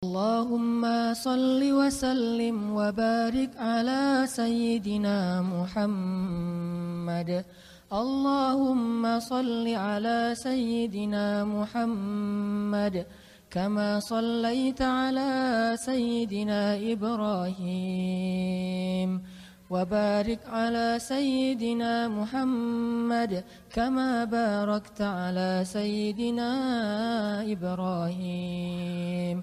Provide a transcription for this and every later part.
اللهم صل وسلم وبارك على سيدنا محمد. اللهم صل على سيدنا محمد كما صليت على سيدنا إبراهيم. وبارك على سيدنا محمد كما باركت على سيدنا إبراهيم.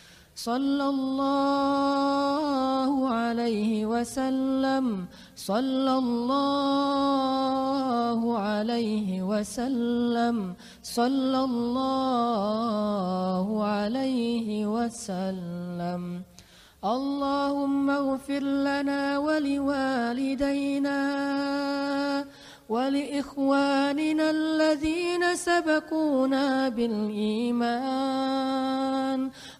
صلى الله عليه وسلم. صلى الله عليه وسلم. صلى الله عليه وسلم. اللهم اغفر لنا ولوالدينا ولإخواننا الذين سبقونا بالإيمان.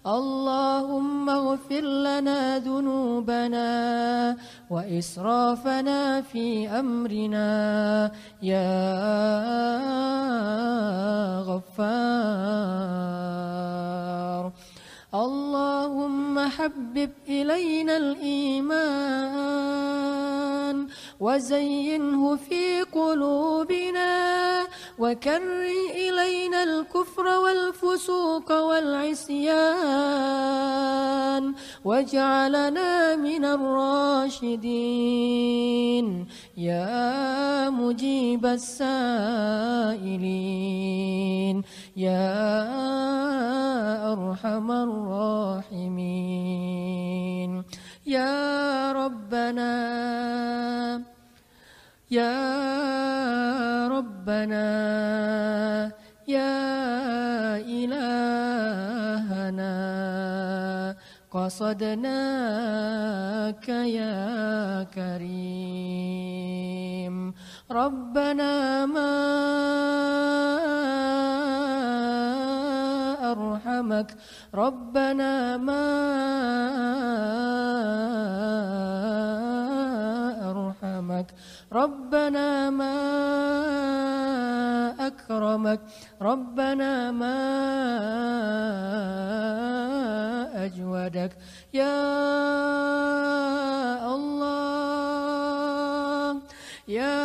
اللهم اغفر لنا ذنوبنا وإسرافنا في أمرنا. يا غفار. اللهم حبب إلينا الإيمان وزينه في قلوبنا وكر إلينا الكفر والفسوق والعصيان واجعلنا من الراشدين. يا مجيب السائلين. يا أرحم الراحمين. يا ربنا يا ربنا يا إلهنا قصدناك يا كريم ربنا ما أرحمك ربنا ما أرحمك ربنا ما أكرمك. ربنا ما أجودك. يا الله يا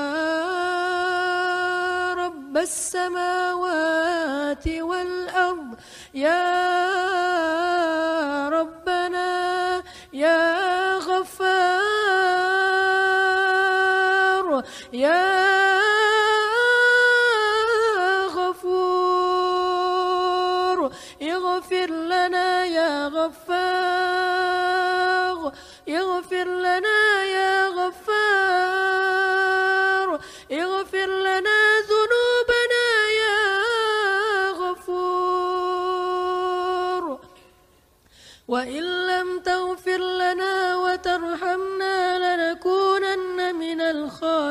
رب السماوات والأرض. يا ربنا يا غفور اغفر لنا يا غفار. اغفر لنا يا غفار. اغفر لنا ذنوبنا يا غفور. وإن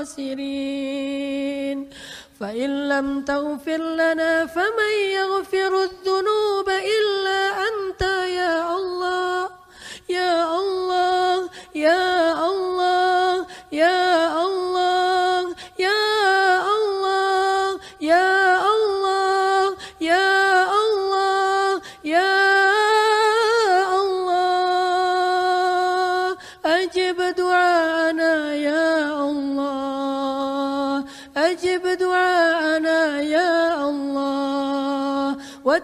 الخاسرين فإن لم تغفر لنا فمن يغفر الذنوب إلا أنت يا الله. يا الله يا الله يا الله يا الله يا الله يا الله يا الله. أجب دعاءنا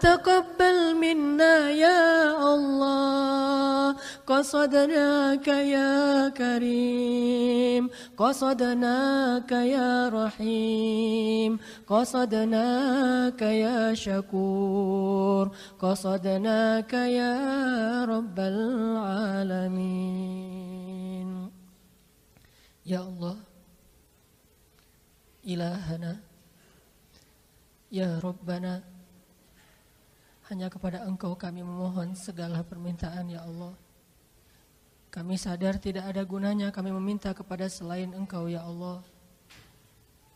وتقبل منا يا الله. قصدناك يا كريم. قصدناك يا رحيم. قصدناك يا شكور. قصدناك يا رب العالمين. يا الله إلهنا Ya Rabbana Hanya kepada Engkau kami memohon segala permintaan ya Allah Kami sadar tidak ada gunanya kami meminta kepada selain Engkau ya Allah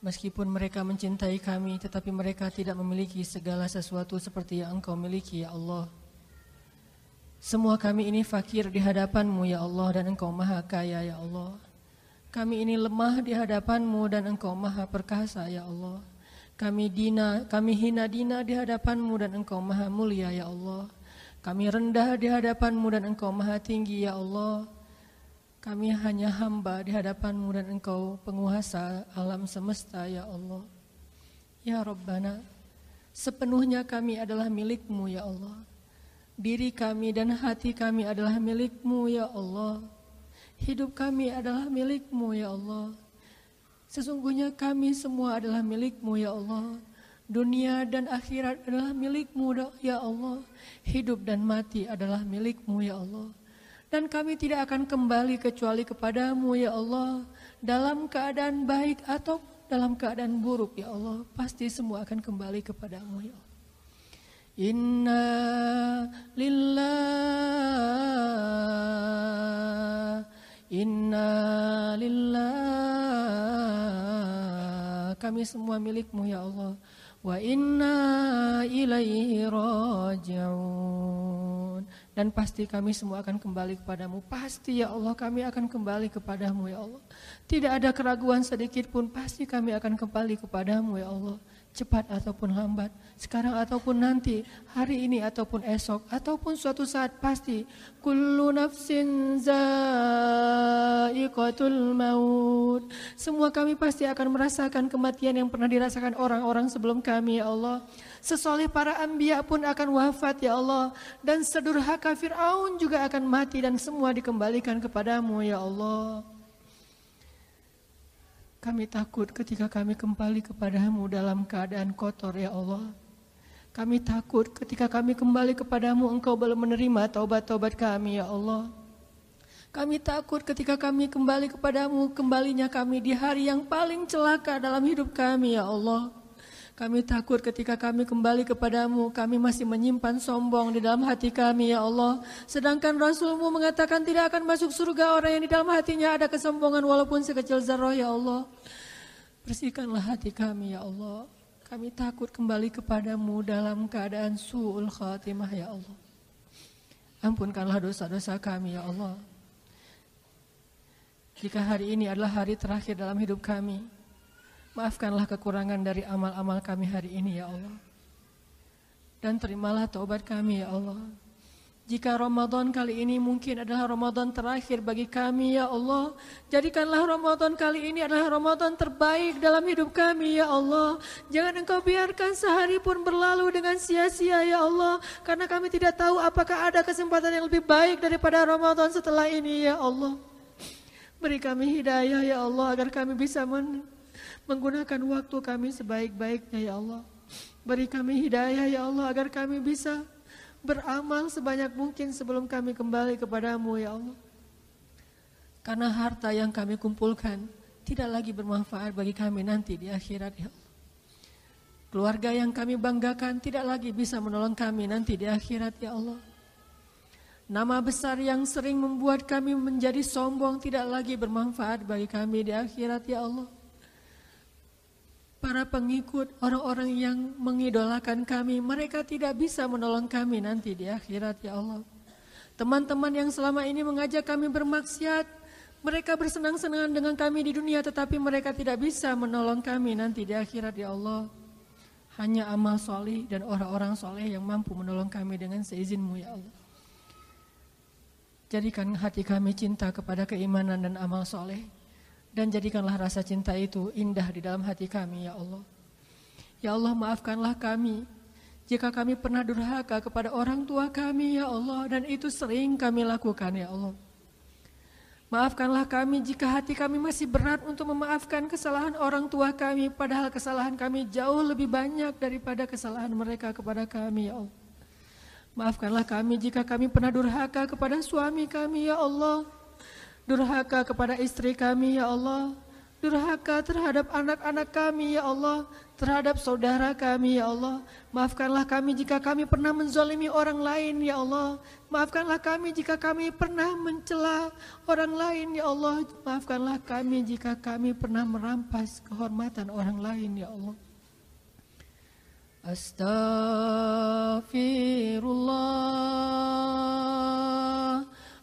Meskipun mereka mencintai kami, tetapi mereka tidak memiliki segala sesuatu seperti yang Engkau miliki, ya Allah. Semua kami ini fakir di hadapanmu, ya Allah, dan Engkau maha kaya, ya Allah. Kami ini lemah di hadapanmu dan Engkau maha perkasa, ya Allah. Kami dina, kami hina dina di hadapanmu dan Engkau maha mulia, ya Allah. Kami rendah di hadapanmu dan Engkau maha tinggi, ya Allah. Kami hanya hamba di hadapanmu dan engkau penguasa alam semesta ya Allah. Ya Rabbana, sepenuhnya kami adalah milikmu ya Allah. Diri kami dan hati kami adalah milikmu ya Allah. Hidup kami adalah milikmu ya Allah. Sesungguhnya kami semua adalah milikmu ya Allah. Dunia dan akhirat adalah milikmu ya Allah. Hidup dan mati adalah milikmu ya Allah. Dan kami tidak akan kembali kecuali kepadamu ya Allah. Dalam keadaan baik atau dalam keadaan buruk ya Allah. Pasti semua akan kembali kepadamu ya Allah. Inna lillah Inna lillah Kami semua milikmu ya Allah Wa inna ilaihi raji'un dan pasti kami semua akan kembali kepadamu. Pasti ya Allah kami akan kembali kepadamu ya Allah. Tidak ada keraguan sedikit pun pasti kami akan kembali kepadamu ya Allah. Cepat ataupun lambat, sekarang ataupun nanti, hari ini ataupun esok, ataupun suatu saat pasti. Kullu nafsin za'iqatul maut. Semua kami pasti akan merasakan kematian yang pernah dirasakan orang-orang sebelum kami ya Allah. Sesoleh para ambia pun akan wafat ya Allah. Dan sedurhaka Fir'aun juga akan mati dan semua dikembalikan kepadamu ya Allah. Kami takut ketika kami kembali kepadamu dalam keadaan kotor ya Allah. Kami takut ketika kami kembali kepadamu engkau belum menerima taubat-taubat kami ya Allah. Kami takut ketika kami kembali kepadamu, kembalinya kami di hari yang paling celaka dalam hidup kami ya Allah. Kami takut ketika kami kembali kepadamu, kami masih menyimpan sombong di dalam hati kami, ya Allah. Sedangkan Rasulmu mengatakan tidak akan masuk surga orang yang di dalam hatinya ada kesombongan walaupun sekecil zarah, ya Allah. Bersihkanlah hati kami, ya Allah. Kami takut kembali kepadamu dalam keadaan su'ul khatimah, ya Allah. Ampunkanlah dosa-dosa kami, ya Allah. Jika hari ini adalah hari terakhir dalam hidup kami, Maafkanlah kekurangan dari amal-amal kami hari ini ya Allah. Dan terimalah taubat kami ya Allah. Jika Ramadan kali ini mungkin adalah Ramadan terakhir bagi kami ya Allah. Jadikanlah Ramadan kali ini adalah Ramadan terbaik dalam hidup kami ya Allah. Jangan engkau biarkan sehari pun berlalu dengan sia-sia ya Allah. Karena kami tidak tahu apakah ada kesempatan yang lebih baik daripada Ramadan setelah ini ya Allah. Beri kami hidayah ya Allah agar kami bisa men menggunakan waktu kami sebaik-baiknya ya Allah. Beri kami hidayah ya Allah agar kami bisa beramal sebanyak mungkin sebelum kami kembali kepadamu ya Allah. Karena harta yang kami kumpulkan tidak lagi bermanfaat bagi kami nanti di akhirat ya Allah. Keluarga yang kami banggakan tidak lagi bisa menolong kami nanti di akhirat ya Allah. Nama besar yang sering membuat kami menjadi sombong tidak lagi bermanfaat bagi kami di akhirat ya Allah para pengikut, orang-orang yang mengidolakan kami, mereka tidak bisa menolong kami nanti di akhirat ya Allah. Teman-teman yang selama ini mengajak kami bermaksiat, mereka bersenang-senang dengan kami di dunia tetapi mereka tidak bisa menolong kami nanti di akhirat ya Allah. Hanya amal soleh dan orang-orang soleh yang mampu menolong kami dengan seizinmu ya Allah. Jadikan hati kami cinta kepada keimanan dan amal soleh dan jadikanlah rasa cinta itu indah di dalam hati kami ya Allah. Ya Allah maafkanlah kami jika kami pernah durhaka kepada orang tua kami ya Allah dan itu sering kami lakukan ya Allah. Maafkanlah kami jika hati kami masih berat untuk memaafkan kesalahan orang tua kami padahal kesalahan kami jauh lebih banyak daripada kesalahan mereka kepada kami ya Allah. Maafkanlah kami jika kami pernah durhaka kepada suami kami ya Allah durhaka kepada istri kami ya Allah, durhaka terhadap anak-anak kami ya Allah, terhadap saudara kami ya Allah. Maafkanlah kami jika kami pernah menzolimi orang lain ya Allah. Maafkanlah kami jika kami pernah mencela orang lain ya Allah. Maafkanlah kami jika kami pernah merampas kehormatan orang lain ya Allah. Astaghfirullah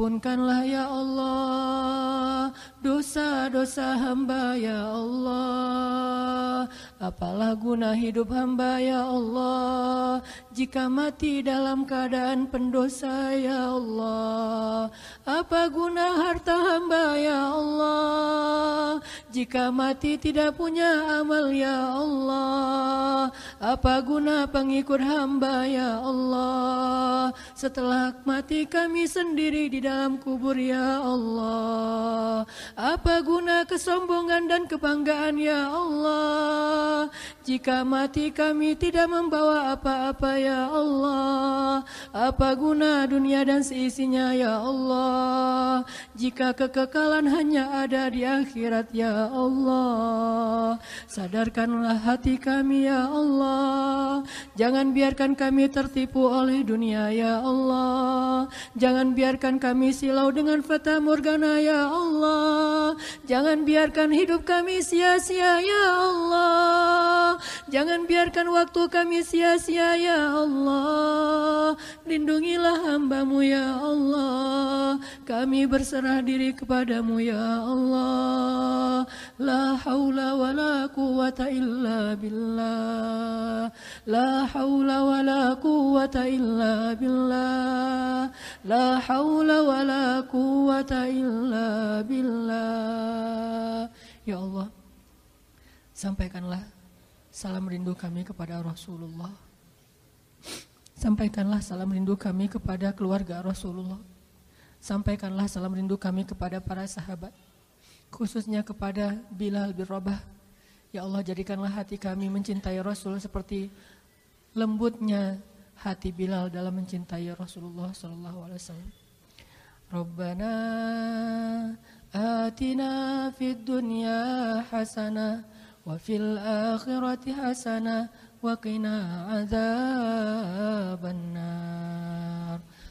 Ampunkanlah ya Allah dosa-dosa hamba ya Allah. Apalah guna hidup hamba ya Allah Jika mati dalam keadaan pendosa ya Allah? Apa guna harta hamba ya Allah Jika mati tidak punya amal ya Allah Apa guna pengikut hamba ya Allah? Setelah mati kami sendiri di dalam kubur ya Allah. Apa guna kesombongan dan kebanggaan ya Allah? Jika mati kami tidak membawa apa-apa ya Allah. Apa guna dunia dan seisinya ya Allah? Jika kekekalan hanya ada di akhirat ya Allah. Sadarkanlah hati kami ya Allah Jangan biarkan kami tertipu oleh dunia ya Allah. Jangan biarkan kami silau dengan fata morgana ya Allah. Jangan biarkan hidup kami sia-sia ya Allah. Jangan biarkan waktu kami sia-sia ya Allah. Lindungilah hambamu ya Allah Kami berserah diri kepadamu ya Allah La haula wa la quwata illa billah La haula wa la quwata illa billah La haula wa la quwata illa billah Ya Allah Sampaikanlah salam rindu kami kepada Rasulullah. Sampaikanlah salam rindu kami kepada keluarga Rasulullah. Sampaikanlah salam rindu kami kepada para sahabat, khususnya kepada Bilal bin Rabah. Ya Allah, jadikanlah hati kami mencintai Rasul seperti lembutnya hati Bilal dalam mencintai Rasulullah Shallallahu alaihi wasallam. Rabbana atina fid dunya hasana wa fil akhirati hasana wa qina adzabannar.